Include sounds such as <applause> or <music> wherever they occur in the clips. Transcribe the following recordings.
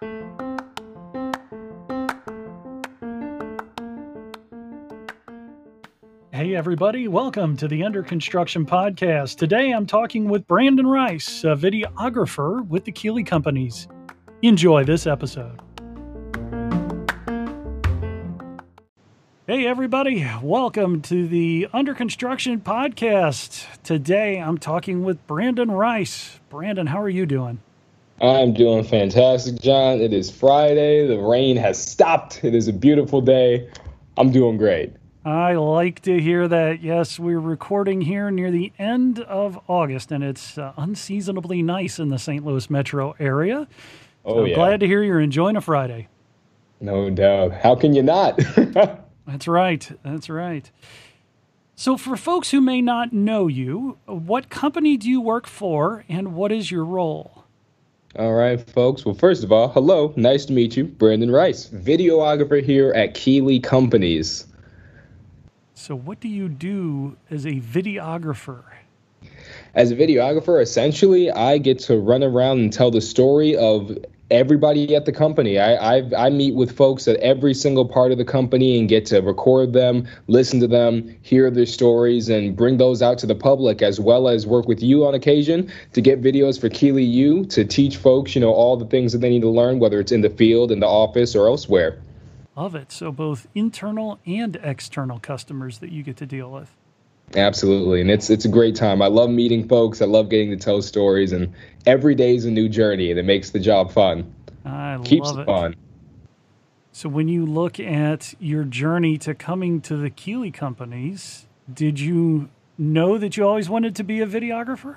Hey, everybody, welcome to the Under Construction Podcast. Today I'm talking with Brandon Rice, a videographer with the Keeley Companies. Enjoy this episode. Hey, everybody, welcome to the Under Construction Podcast. Today I'm talking with Brandon Rice. Brandon, how are you doing? I'm doing fantastic, John. It is Friday. The rain has stopped. It is a beautiful day. I'm doing great. I like to hear that. Yes, we're recording here near the end of August, and it's uh, unseasonably nice in the St. Louis metro area. So Oh, yeah. glad to hear you're enjoying a Friday. No doubt. How can you not? <laughs> That's right. That's right. So, for folks who may not know you, what company do you work for and what is your role? All right, folks. Well, first of all, hello. Nice to meet you. Brandon Rice, videographer here at Keeley Companies. So, what do you do as a videographer? As a videographer, essentially, I get to run around and tell the story of everybody at the company. I I've, I meet with folks at every single part of the company and get to record them, listen to them, hear their stories, and bring those out to the public, as well as work with you on occasion to get videos for Keeley U to teach folks, you know, all the things that they need to learn, whether it's in the field, in the office, or elsewhere. Love it. So, both internal and external customers that you get to deal with. Absolutely, and it's it's a great time. I love meeting folks. I love getting to tell stories, and every day is a new journey, and it makes the job fun. I Keeps love it fun. So, when you look at your journey to coming to the Keeley companies, did you know that you always wanted to be a videographer?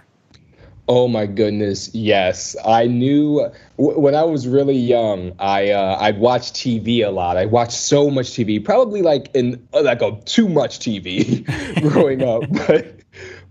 Oh my goodness, yes. I knew w- when I was really young. I uh, I'd watch TV a lot. I watched so much TV, probably like in uh, like a too much TV <laughs> growing up, <laughs> but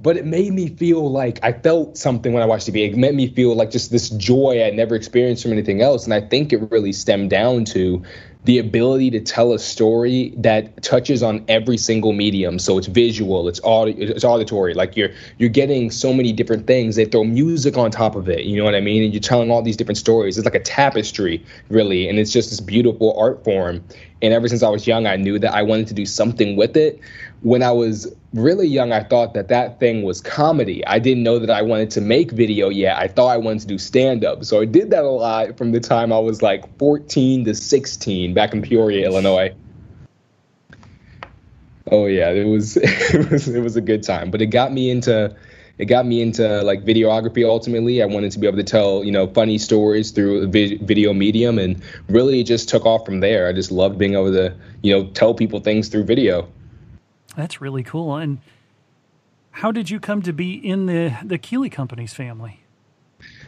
but it made me feel like I felt something when I watched TV. It made me feel like just this joy I'd never experienced from anything else, and I think it really stemmed down to the ability to tell a story that touches on every single medium. So it's visual, it's audi- it's auditory. Like you're you're getting so many different things. They throw music on top of it. You know what I mean? And you're telling all these different stories. It's like a tapestry, really, and it's just this beautiful art form. And ever since I was young, I knew that I wanted to do something with it. When I was really young, I thought that that thing was comedy. I didn't know that I wanted to make video yet. I thought I wanted to do stand up. So I did that a lot from the time I was like 14 to 16 back in Peoria, Illinois. Oh yeah, it was <laughs> it was it was a good time, but it got me into it got me into like videography ultimately. I wanted to be able to tell, you know, funny stories through video medium and really just took off from there. I just loved being able to, you know, tell people things through video. That's really cool. And how did you come to be in the, the Keeley Companies family?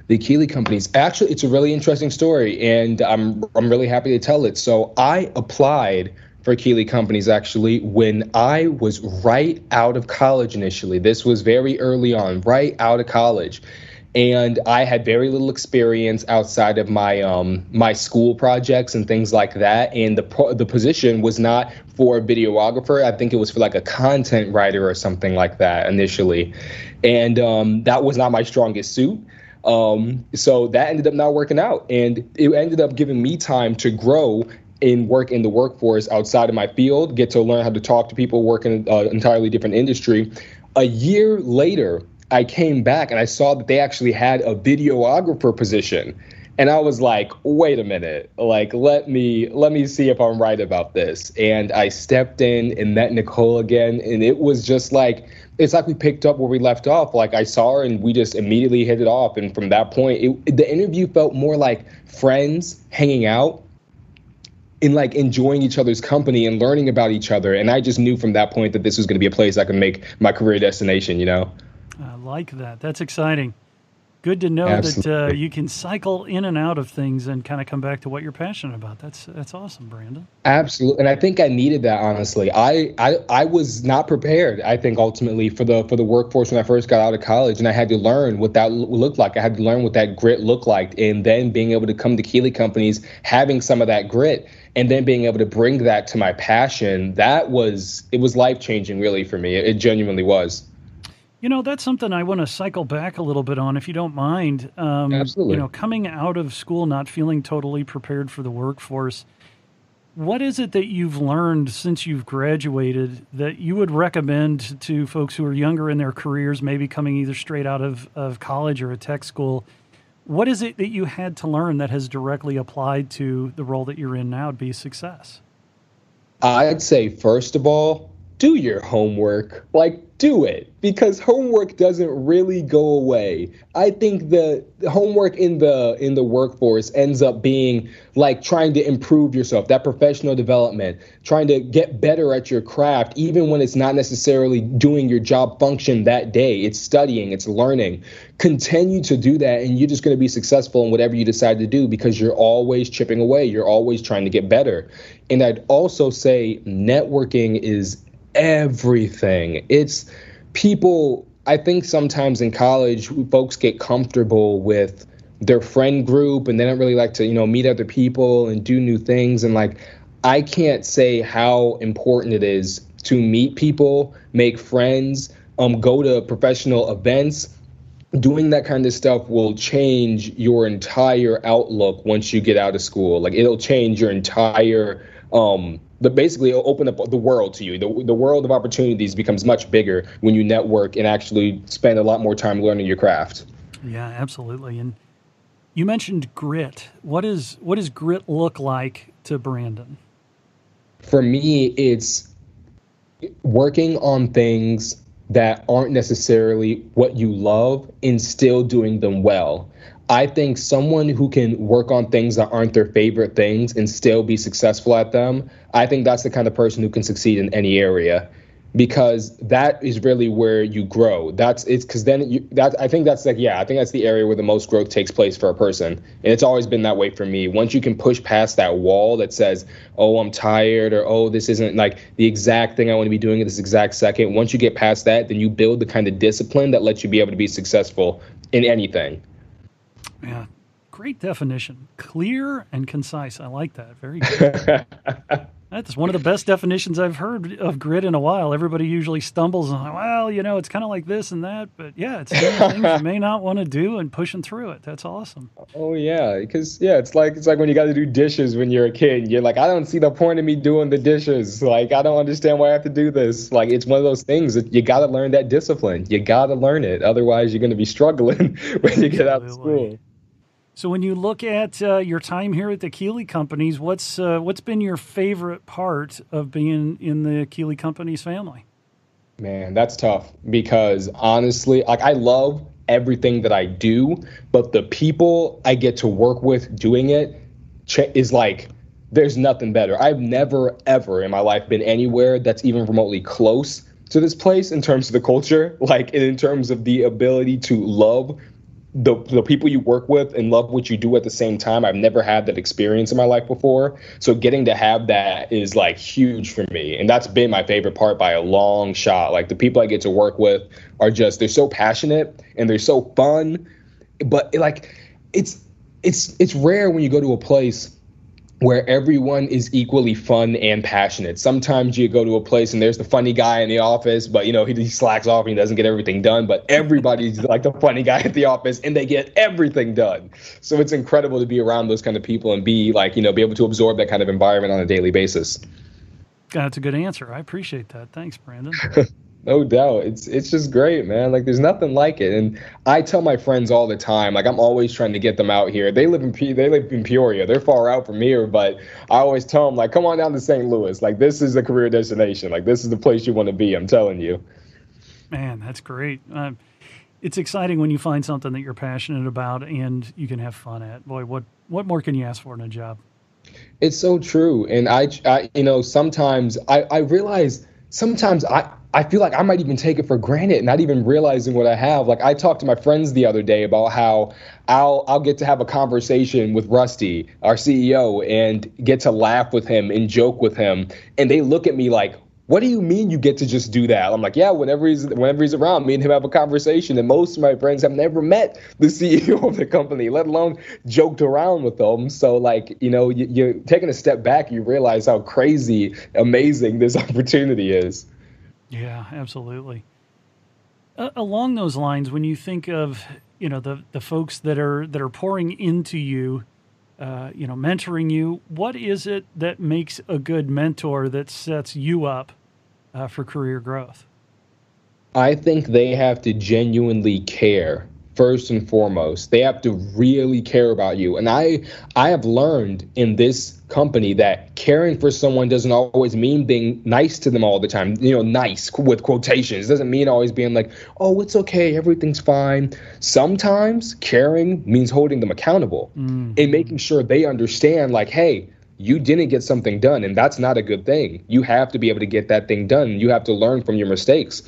The Keeley companies. Actually, it's a really interesting story, and I'm I'm really happy to tell it. So I applied for Keeley companies actually when I was right out of college initially. This was very early on, right out of college. And I had very little experience outside of my um, my school projects and things like that. And the pro- the position was not for a videographer. I think it was for like a content writer or something like that initially. And um, that was not my strongest suit. Um, so that ended up not working out, and it ended up giving me time to grow and work in the workforce outside of my field, get to learn how to talk to people, work in an entirely different industry. A year later, I came back and I saw that they actually had a videographer position. And I was like, wait a minute, like let me let me see if I'm right about this. And I stepped in and met Nicole again, and it was just like it's like we picked up where we left off. Like I saw her and we just immediately hit it off. And from that point, it, the interview felt more like friends hanging out and like enjoying each other's company and learning about each other. And I just knew from that point that this was going to be a place I could make my career destination, you know? I like that. That's exciting. Good to know that uh, you can cycle in and out of things and kind of come back to what you're passionate about. That's that's awesome, Brandon. Absolutely, and I think I needed that. Honestly, I, I I was not prepared. I think ultimately for the for the workforce when I first got out of college, and I had to learn what that looked like. I had to learn what that grit looked like, and then being able to come to Keeley companies, having some of that grit, and then being able to bring that to my passion. That was it was life changing, really for me. It, it genuinely was. You know, that's something I want to cycle back a little bit on, if you don't mind. Um, Absolutely. You know, coming out of school not feeling totally prepared for the workforce, what is it that you've learned since you've graduated that you would recommend to folks who are younger in their careers, maybe coming either straight out of, of college or a tech school? What is it that you had to learn that has directly applied to the role that you're in now to be success? I'd say, first of all, do your homework. Like, do it because homework doesn't really go away. I think the, homework in the in the workforce ends up being like trying to improve yourself, that professional development, trying to get better at your craft even when it's not necessarily doing your job function that day. It's studying, it's learning. Continue to do that and you're just going to be successful in whatever you decide to do because you're always chipping away. You're always trying to get better. And I'd also say networking is everything. It's people, I think sometimes in college, folks get comfortable with their friend group and they don't really like to, you know, meet other people and do new things. And like, I can't say how important it is to meet people, make friends, um, go to professional events. Doing that kind of stuff will change your entire outlook once you get out of school. Like it'll change your entire um, the basically open up the world to you. The, the world of opportunities becomes much bigger when you network and actually spend a lot more time learning your craft. Yeah, absolutely. And you mentioned grit. What is what does grit look like to Brandon? For me, it's working on things that aren't necessarily what you love and still doing them well. I think someone who can work on things that aren't their favorite things and still be successful at them, I think that's the kind of person who can succeed in any area because that is really where you grow. That's it's because then you that I think that's like yeah, I think that's the area where the most growth takes place for a person. And it's always been that way for me. Once you can push past that wall that says, "Oh, I'm tired," or "Oh, this isn't like the exact thing I want to be doing at this exact second. Once you get past that, then you build the kind of discipline that lets you be able to be successful in anything. Yeah. Great definition. Clear and concise. I like that. Very <laughs> good. That's one of the best definitions I've heard of grit in a while. Everybody usually stumbles on, well, you know, it's kind of like this and that, but yeah, it's things you may not want to do and pushing through it. That's awesome. Oh yeah, because yeah, it's like it's like when you got to do dishes when you're a kid. You're like, I don't see the point of me doing the dishes. Like, I don't understand why I have to do this. Like, it's one of those things that you got to learn that discipline. You got to learn it, otherwise you're going to be struggling <laughs> when you get out of school. So when you look at uh, your time here at the Keeley Companies, what's uh, what's been your favorite part of being in the Keeley Companies family? Man, that's tough because honestly, like I love everything that I do, but the people I get to work with doing it is like there's nothing better. I've never ever in my life been anywhere that's even remotely close to this place in terms of the culture, like in terms of the ability to love the the people you work with and love what you do at the same time. I've never had that experience in my life before. So getting to have that is like huge for me. And that's been my favorite part by a long shot. Like the people I get to work with are just they're so passionate and they're so fun. But like it's it's it's rare when you go to a place where everyone is equally fun and passionate. Sometimes you go to a place and there's the funny guy in the office, but you know, he, he slacks off and he doesn't get everything done. But everybody's <laughs> like the funny guy at the office and they get everything done. So it's incredible to be around those kind of people and be like, you know, be able to absorb that kind of environment on a daily basis. That's a good answer. I appreciate that. Thanks, Brandon. <laughs> No doubt. It's it's just great, man. Like there's nothing like it. And I tell my friends all the time, like I'm always trying to get them out here. They live in P- they live in Peoria. They're far out from here, but I always tell them like come on down to St. Louis. Like this is a career destination. Like this is the place you want to be, I'm telling you. Man, that's great. Uh, it's exciting when you find something that you're passionate about and you can have fun at. Boy, what what more can you ask for in a job? It's so true. And I, I you know, sometimes I I realize sometimes I I feel like I might even take it for granted, not even realizing what I have. Like I talked to my friends the other day about how I'll I'll get to have a conversation with Rusty, our CEO, and get to laugh with him and joke with him, and they look at me like, "What do you mean you get to just do that?" I'm like, "Yeah, whenever he's whenever he's around, me and him have a conversation." And most of my friends have never met the <laughs> CEO of the company, let alone joked around with them. So like, you know, you, you're taking a step back, you realize how crazy, amazing this <laughs> opportunity is. Yeah, absolutely. Uh, along those lines, when you think of you know the the folks that are that are pouring into you, uh, you know, mentoring you, what is it that makes a good mentor that sets you up uh, for career growth? I think they have to genuinely care first and foremost. They have to really care about you. And I I have learned in this company that caring for someone doesn't always mean being nice to them all the time. You know, nice with quotations doesn't mean always being like, "Oh, it's okay, everything's fine." Sometimes caring means holding them accountable mm-hmm. and making sure they understand like, "Hey, you didn't get something done and that's not a good thing. You have to be able to get that thing done. You have to learn from your mistakes."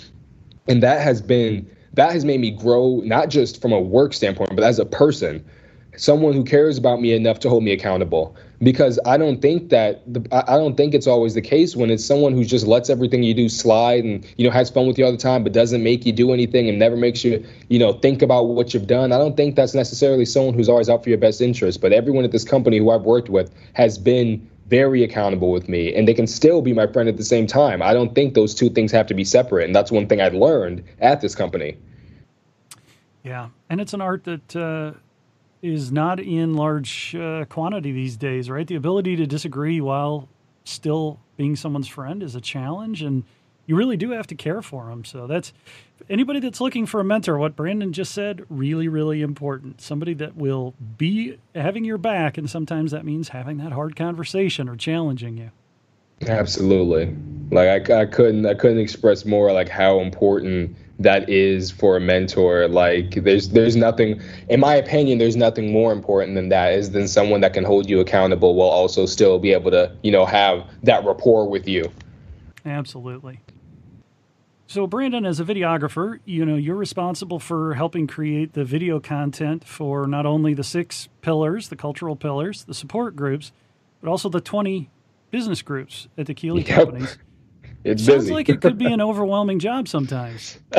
And that has been that has made me grow not just from a work standpoint, but as a person, someone who cares about me enough to hold me accountable. Because I don't think that the, I don't think it's always the case when it's someone who just lets everything you do slide and you know has fun with you all the time, but doesn't make you do anything and never makes you you know think about what you've done. I don't think that's necessarily someone who's always out for your best interest. But everyone at this company who I've worked with has been very accountable with me and they can still be my friend at the same time. I don't think those two things have to be separate. And that's one thing I've learned at this company. Yeah. And it's an art that uh, is not in large uh, quantity these days, right? The ability to disagree while still being someone's friend is a challenge. And you really do have to care for them. So that's anybody that's looking for a mentor, what Brandon just said, really, really important. Somebody that will be having your back, and sometimes that means having that hard conversation or challenging you. Absolutely. Like I, I couldn't I couldn't express more like how important that is for a mentor. Like there's there's nothing in my opinion, there's nothing more important than that is than someone that can hold you accountable while also still be able to, you know, have that rapport with you. Absolutely. So, Brandon, as a videographer, you know you're responsible for helping create the video content for not only the six pillars, the cultural pillars, the support groups, but also the 20 business groups at the Keeley yep. companies. It's Sounds busy. like it could be an overwhelming job sometimes. <laughs>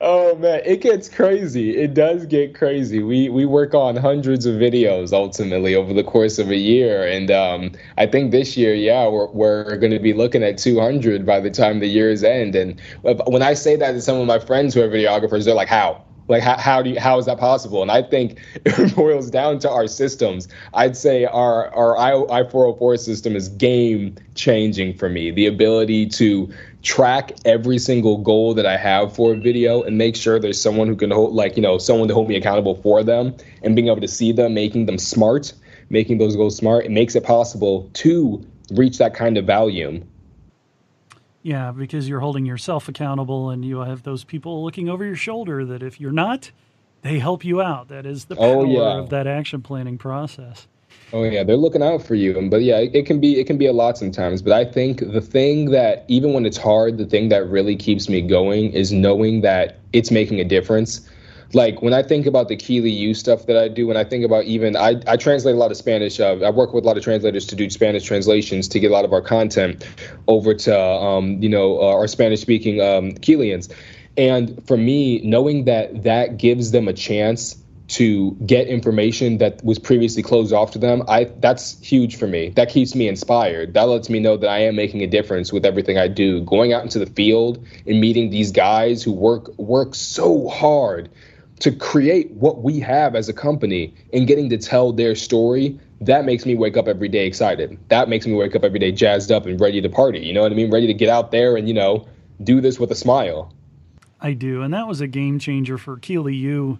Oh man, it gets crazy. It does get crazy. We we work on hundreds of videos ultimately over the course of a year, and um, I think this year, yeah, we're we're going to be looking at 200 by the time the year's end. And when I say that to some of my friends who are videographers, they're like, "How? Like how, how do you, how is that possible? And I think <laughs> it boils down to our systems. I'd say our our I four hundred oh four system is game changing for me. The ability to track every single goal that I have for a video and make sure there's someone who can hold like you know someone to hold me accountable for them and being able to see them, making them smart, making those goals smart. It makes it possible to reach that kind of volume yeah, because you're holding yourself accountable and you have those people looking over your shoulder that if you're not, they help you out. That is the oh, power oh, yeah. of that action planning process. Oh yeah, they're looking out for you. But yeah, it can be it can be a lot sometimes. But I think the thing that even when it's hard, the thing that really keeps me going is knowing that it's making a difference like when I think about the Keeley U stuff that I do, when I think about even I, I translate a lot of Spanish. Uh, I work with a lot of translators to do Spanish translations to get a lot of our content over to um, you know uh, our Spanish speaking um, Keelians. And for me, knowing that that gives them a chance to get information that was previously closed off to them, I that's huge for me. That keeps me inspired. That lets me know that I am making a difference with everything I do. Going out into the field and meeting these guys who work work so hard to create what we have as a company and getting to tell their story, that makes me wake up every day excited. That makes me wake up every day jazzed up and ready to party. You know what I mean? Ready to get out there and, you know, do this with a smile. I do. And that was a game changer for Keeley U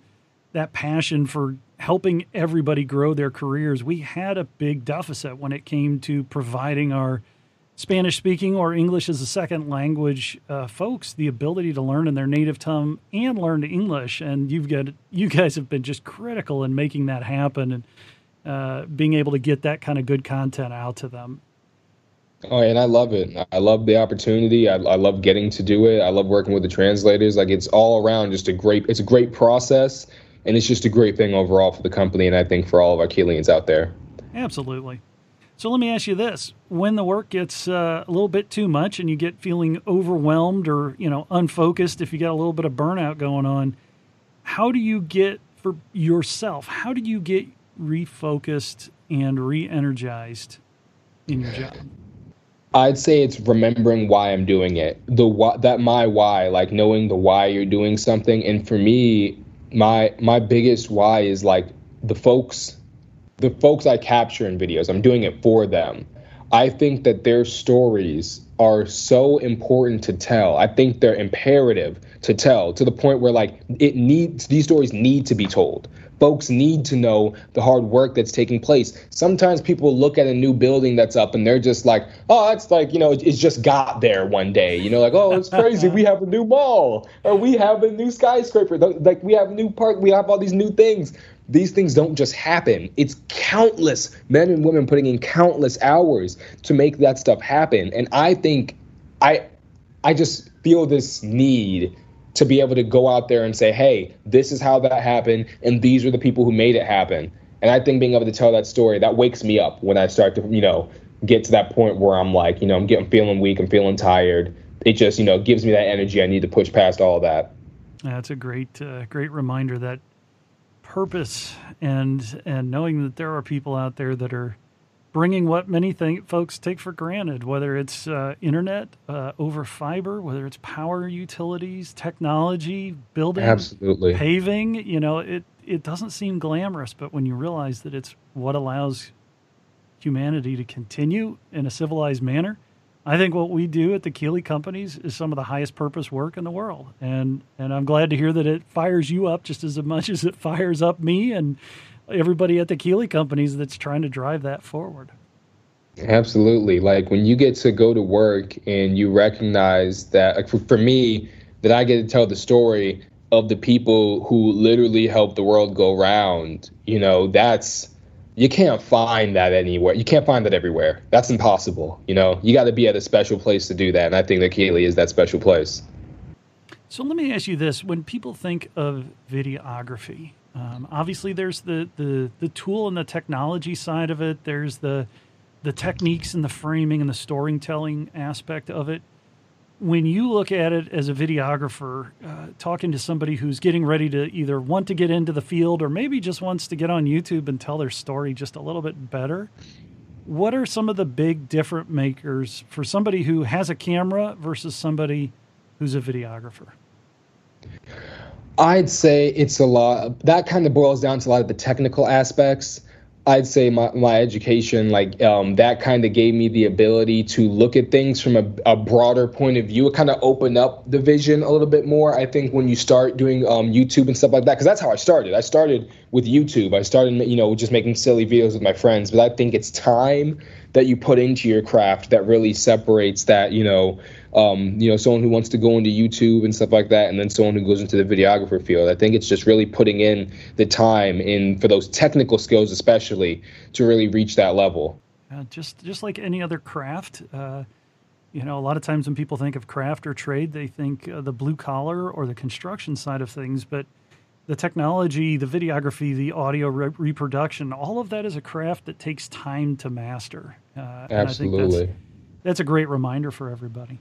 That passion for helping everybody grow their careers. We had a big deficit when it came to providing our Spanish speaking or English as a second language uh, folks the ability to learn in their native tongue and learn English. And you've got you guys have been just critical in making that happen and uh, being able to get that kind of good content out to them. Oh, and I love it. I love the opportunity. I, I love getting to do it. I love working with the translators. Like it's all around just a great. It's a great process, and it's just a great thing overall for the company, and I think for all of our Keelians out there. Absolutely. So let me ask you this: When the work gets uh, a little bit too much, and you get feeling overwhelmed or you know unfocused, if you got a little bit of burnout going on, how do you get for yourself? How do you get refocused and re-energized in your job? I'd say it's remembering why I'm doing it. The why, that my why, like knowing the why you're doing something. And for me, my my biggest why is like the folks the folks I capture in videos. I'm doing it for them. I think that their stories are so important to tell. I think they're imperative to tell to the point where like it needs these stories need to be told folks need to know the hard work that's taking place. Sometimes people look at a new building that's up and they're just like, oh, it's like, you know, it's just got there one day. You know, like, oh, it's crazy. we have a new mall or we have a new skyscraper. Like, we have a new park. We have all these new things. These things don't just happen. It's countless men and women putting in countless hours to make that stuff happen. And I think I I just feel this need to be able to go out there and say, hey, this is how that happened, and these are the people who made it happen. And I think being able to tell that story, that wakes me up when I start to, you know, get to that point where I'm like, you know, I'm getting feeling weak, I'm feeling tired. It just, you know, gives me that energy I need to push past all that. That's a great, uh, great reminder that purpose and and knowing that there are people out there that are bringing what many think, folks take for granted, whether it's uh, internet uh, over fiber, whether it's power utilities, technology, building, absolutely paving. You know, it it doesn't seem glamorous, but when you realize that it's what allows humanity to continue in a civilized manner, I think what we do at the Keeley companies is some of the highest purpose work in the world, and and I'm glad to hear that it fires you up just as much as it fires up me and everybody at the Keeley companies that's trying to drive that forward. Absolutely. Like when you get to go to work and you recognize that, like for, for me, that I get to tell the story of the people who literally help the world go round, you know, that's, you can't find that anywhere. You can't find that everywhere. That's impossible. You know, you got to be at a special place to do that. And I think that Keeley is that special place. So let me ask you this: When people think of videography, um, obviously, there's the, the the tool and the technology side of it. There's the the techniques and the framing and the storytelling aspect of it. When you look at it as a videographer, uh, talking to somebody who's getting ready to either want to get into the field or maybe just wants to get on YouTube and tell their story just a little bit better, what are some of the big different makers for somebody who has a camera versus somebody who's a videographer? I'd say it's a lot. That kind of boils down to a lot of the technical aspects. I'd say my, my education, like um, that kind of gave me the ability to look at things from a, a broader point of view. It kind of opened up the vision a little bit more. I think when you start doing um, YouTube and stuff like that, because that's how I started. I started with YouTube. I started, you know, just making silly videos with my friends. But I think it's time that you put into your craft that really separates that, you know, um, you know, someone who wants to go into YouTube and stuff like that, and then someone who goes into the videographer field. I think it's just really putting in the time in for those technical skills, especially to really reach that level. Uh, just just like any other craft, uh, you know, a lot of times when people think of craft or trade, they think uh, the blue collar or the construction side of things, but the technology, the videography, the audio re- reproduction, all of that is a craft that takes time to master. Uh, Absolutely. That's, that's, a great reminder for everybody.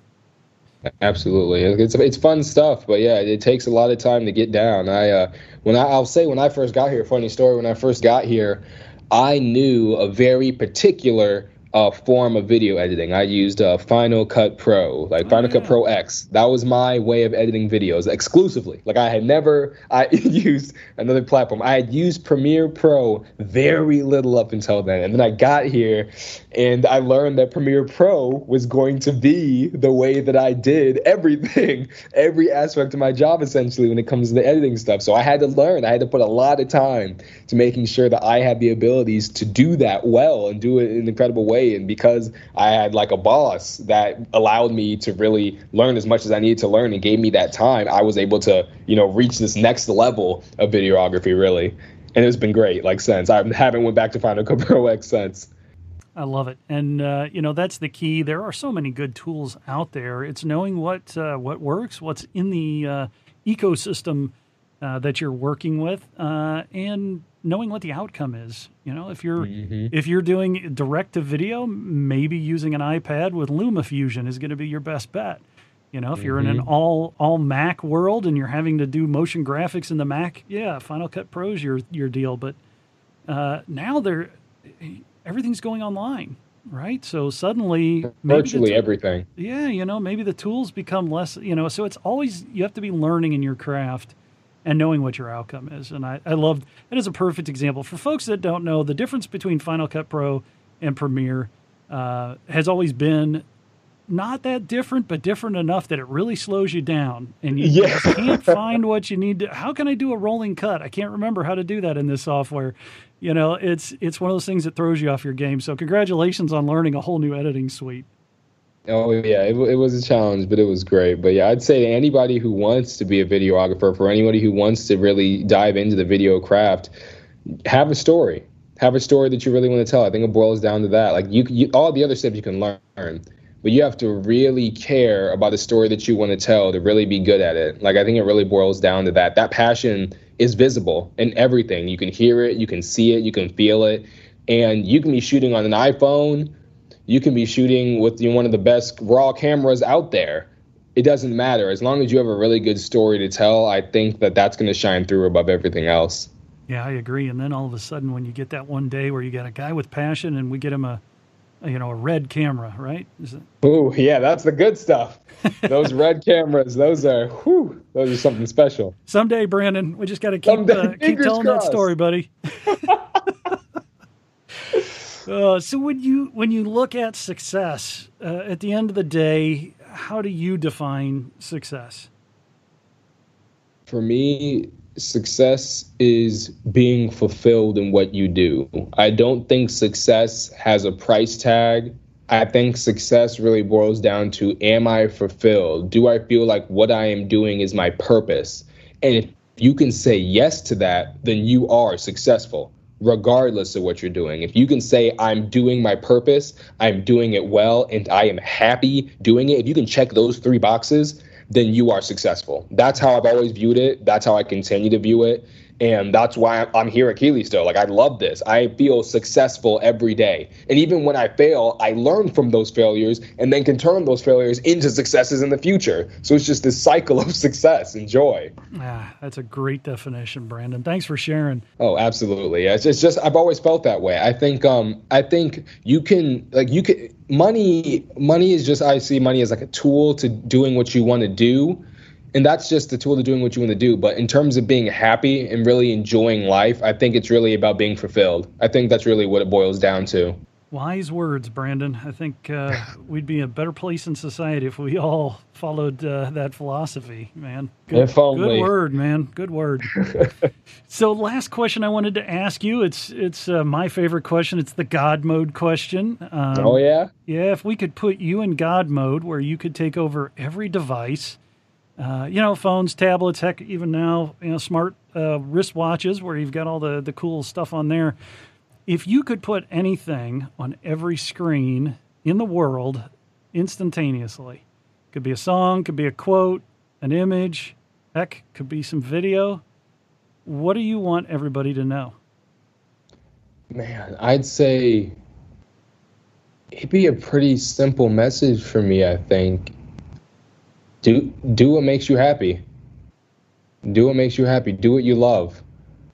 Absolutely, it's it's fun stuff, but yeah, it takes a lot of time to get down. I uh, when I, I'll say when I first got here, funny story. When I first got here, I knew a very particular uh, form of video editing. I used uh, Final Cut Pro, like oh, Final yeah. Cut Pro X. That was my way of editing videos exclusively. Like I had never I <laughs> used another platform. I had used Premiere Pro very little up until then, and then I got here, and I learned that Premiere Pro was going to be the way that I did <laughs> everything, every aspect of my job essentially when it comes to the editing stuff. So I had to learn. I had to put a lot of time to making sure that I had the abilities to do that well and do it in an incredible way and because I had like a boss that allowed me to really learn as much as I needed to learn and gave me that time, I was able to, you know, reach this next level of videography really. And it's been great like since. I haven't went back to Final Cut Pro X since. I love it, and uh, you know that's the key. There are so many good tools out there. It's knowing what uh, what works, what's in the uh, ecosystem uh, that you're working with, uh, and knowing what the outcome is. You know, if you're mm-hmm. if you're doing direct to video, maybe using an iPad with LumaFusion is going to be your best bet. You know, if you're mm-hmm. in an mm-hmm. all all Mac world and you're having to do motion graphics in the Mac, yeah, Final Cut Pro is your your deal. But uh, now they're everything's going online. right? So suddenly, virtually everything. Yeah, you know, maybe the tools become less. You know, so it's always you have to be learning in your craft and knowing what your outcome is. And I, I love that is a perfect example for folks that don't know the difference between Final Cut Pro and Premiere uh, has always been not that different, but different enough that it really slows you down, and you yeah. can't find what you need to. How can I do a rolling cut? I can't remember how to do that in this software. You know, it's it's one of those things that throws you off your game. So, congratulations on learning a whole new editing suite. Oh yeah, it, it was a challenge, but it was great. But yeah, I'd say to anybody who wants to be a videographer, for anybody who wants to really dive into the video craft, have a story. Have a story that you really want to tell. I think it boils down to that. Like you, you all the other stuff you can learn but you have to really care about the story that you want to tell to really be good at it. Like I think it really boils down to that. That passion is visible in everything. You can hear it, you can see it, you can feel it, and you can be shooting on an iPhone. You can be shooting with you know, one of the best raw cameras out there. It doesn't matter as long as you have a really good story to tell. I think that that's going to shine through above everything else. Yeah, I agree. And then all of a sudden, when you get that one day where you got a guy with passion, and we get him a you know, a red camera, right? Oh, yeah, that's the good stuff. <laughs> those red cameras, those are, whew, those are something special. Someday, Brandon, we just got to keep uh, keep telling crossed. that story, buddy. <laughs> uh, so when you when you look at success, uh, at the end of the day, how do you define success? For me, success is being fulfilled in what you do. I don't think success has a price tag. I think success really boils down to am I fulfilled? Do I feel like what I am doing is my purpose? And if you can say yes to that, then you are successful, regardless of what you're doing. If you can say, I'm doing my purpose, I'm doing it well, and I am happy doing it, if you can check those three boxes, then you are successful. That's how I've always viewed it. That's how I continue to view it. And that's why I'm here at Keeley still. Like, I love this. I feel successful every day. And even when I fail, I learn from those failures and then can turn those failures into successes in the future. So it's just this cycle <laughs> of success and joy. Ah, that's a great definition, Brandon. Thanks for sharing. Oh, absolutely. It's, it's just, I've always felt that way. I think, um, I think you can, like, you can, money money is just i see money as like a tool to doing what you want to do and that's just the tool to doing what you want to do but in terms of being happy and really enjoying life i think it's really about being fulfilled i think that's really what it boils down to Wise words, Brandon. I think uh, <laughs> we'd be a better place in society if we all followed uh, that philosophy, man. Good, good word, man. Good word. <laughs> so, last question I wanted to ask you. It's it's uh, my favorite question. It's the God mode question. Um, oh yeah. Yeah. If we could put you in God mode, where you could take over every device, uh, you know, phones, tablets, heck, even now, you know, smart uh, wristwatches, where you've got all the the cool stuff on there if you could put anything on every screen in the world instantaneously, could be a song, could be a quote, an image, heck, could be some video. What do you want everybody to know? Man, I'd say it'd be a pretty simple message for me, I think. Do do what makes you happy. Do what makes you happy. Do what you love.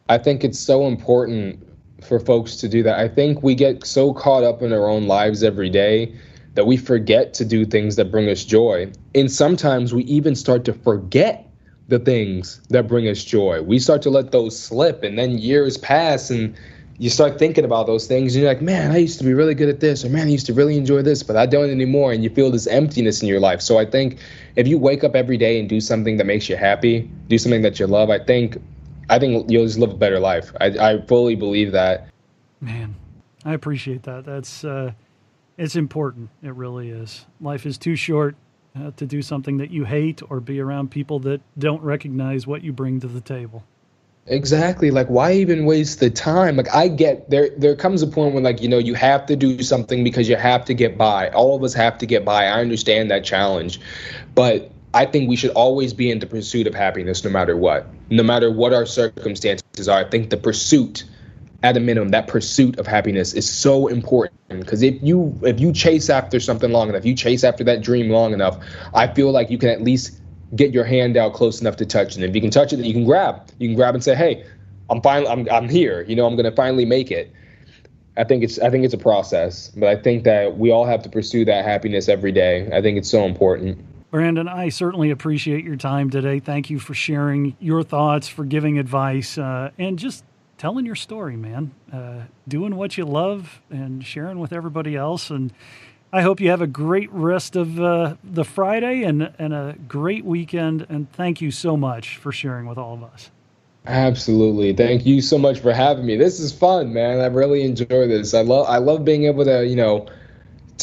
I think it's so important for folks to do that. I think we get so caught up in our own lives every day that we forget to do things that bring us joy. And sometimes we even start to forget the things that bring us joy. We start to let those slip, and then years pass, and you start thinking about those things, and you're like, man, I used to be really good at this, or man, I used to really enjoy this, but I don't anymore. And you feel this emptiness in your life. So I think if you wake up every day and do something that makes you happy, do something that you love, I think I think you'll just live a better life. I, I fully believe that. Man, I appreciate that. That's uh, it's important. It really is. Life is too short uh, to do something that you hate or be around people that don't recognize what you bring to the table. Exactly. Like why even waste the time? Like I get there there comes a point when like, you know, you have to do something because you have to get by. All of us have to get by. I understand that challenge. But I think we should always be in the pursuit of happiness no matter what. No matter what our circumstances are. I think the pursuit at a minimum that pursuit of happiness is so important because if you if you chase after something long enough, if you chase after that dream long enough, I feel like you can at least get your hand out close enough to touch. And if you can touch it, you can grab. You can grab and say, "Hey, I'm finally I'm I'm here. You know, I'm going to finally make it." I think it's I think it's a process, but I think that we all have to pursue that happiness every day. I think it's so important. Brandon, I certainly appreciate your time today. Thank you for sharing your thoughts, for giving advice, uh, and just telling your story, man. Uh, doing what you love and sharing with everybody else. And I hope you have a great rest of uh, the Friday and, and a great weekend. And thank you so much for sharing with all of us. Absolutely. Thank you so much for having me. This is fun, man. I really enjoy this. I love I love being able to, you know,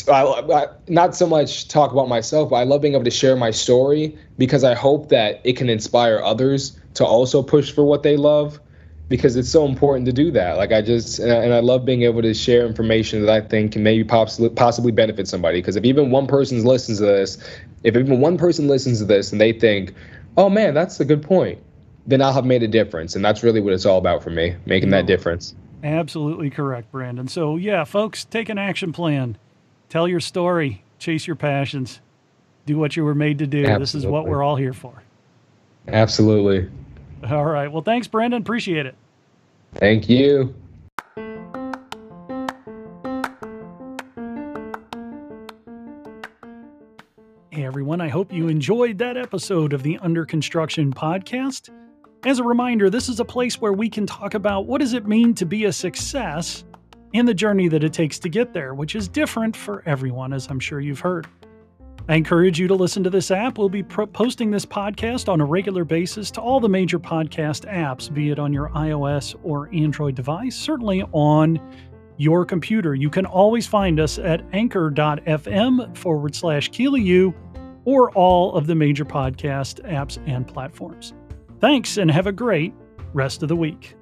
I, not so much talk about myself, but I love being able to share my story because I hope that it can inspire others to also push for what they love because it's so important to do that. Like I just and I, and I love being able to share information that I think can maybe possibly possibly benefit somebody because if even one person listens to this, if even one person listens to this and they think, "Oh man, that's a good point." then I'll have made a difference. And that's really what it's all about for me, making that difference. Absolutely correct, Brandon. So, yeah, folks, take an action plan, tell your story, chase your passions, do what you were made to do. Absolutely. This is what we're all here for. Absolutely. <laughs> All right. Well, thanks, Brandon. Appreciate it. Thank you. Hey, everyone. I hope you enjoyed that episode of the Under Construction podcast. As a reminder, this is a place where we can talk about what does it mean to be a success and the journey that it takes to get there, which is different for everyone, as I'm sure you've heard. I encourage you to listen to this app. We'll be posting this podcast on a regular basis to all the major podcast apps, be it on your iOS or Android device, certainly on your computer. You can always find us at anchor.fm forward slash KeeleyU or all of the major podcast apps and platforms. Thanks and have a great rest of the week.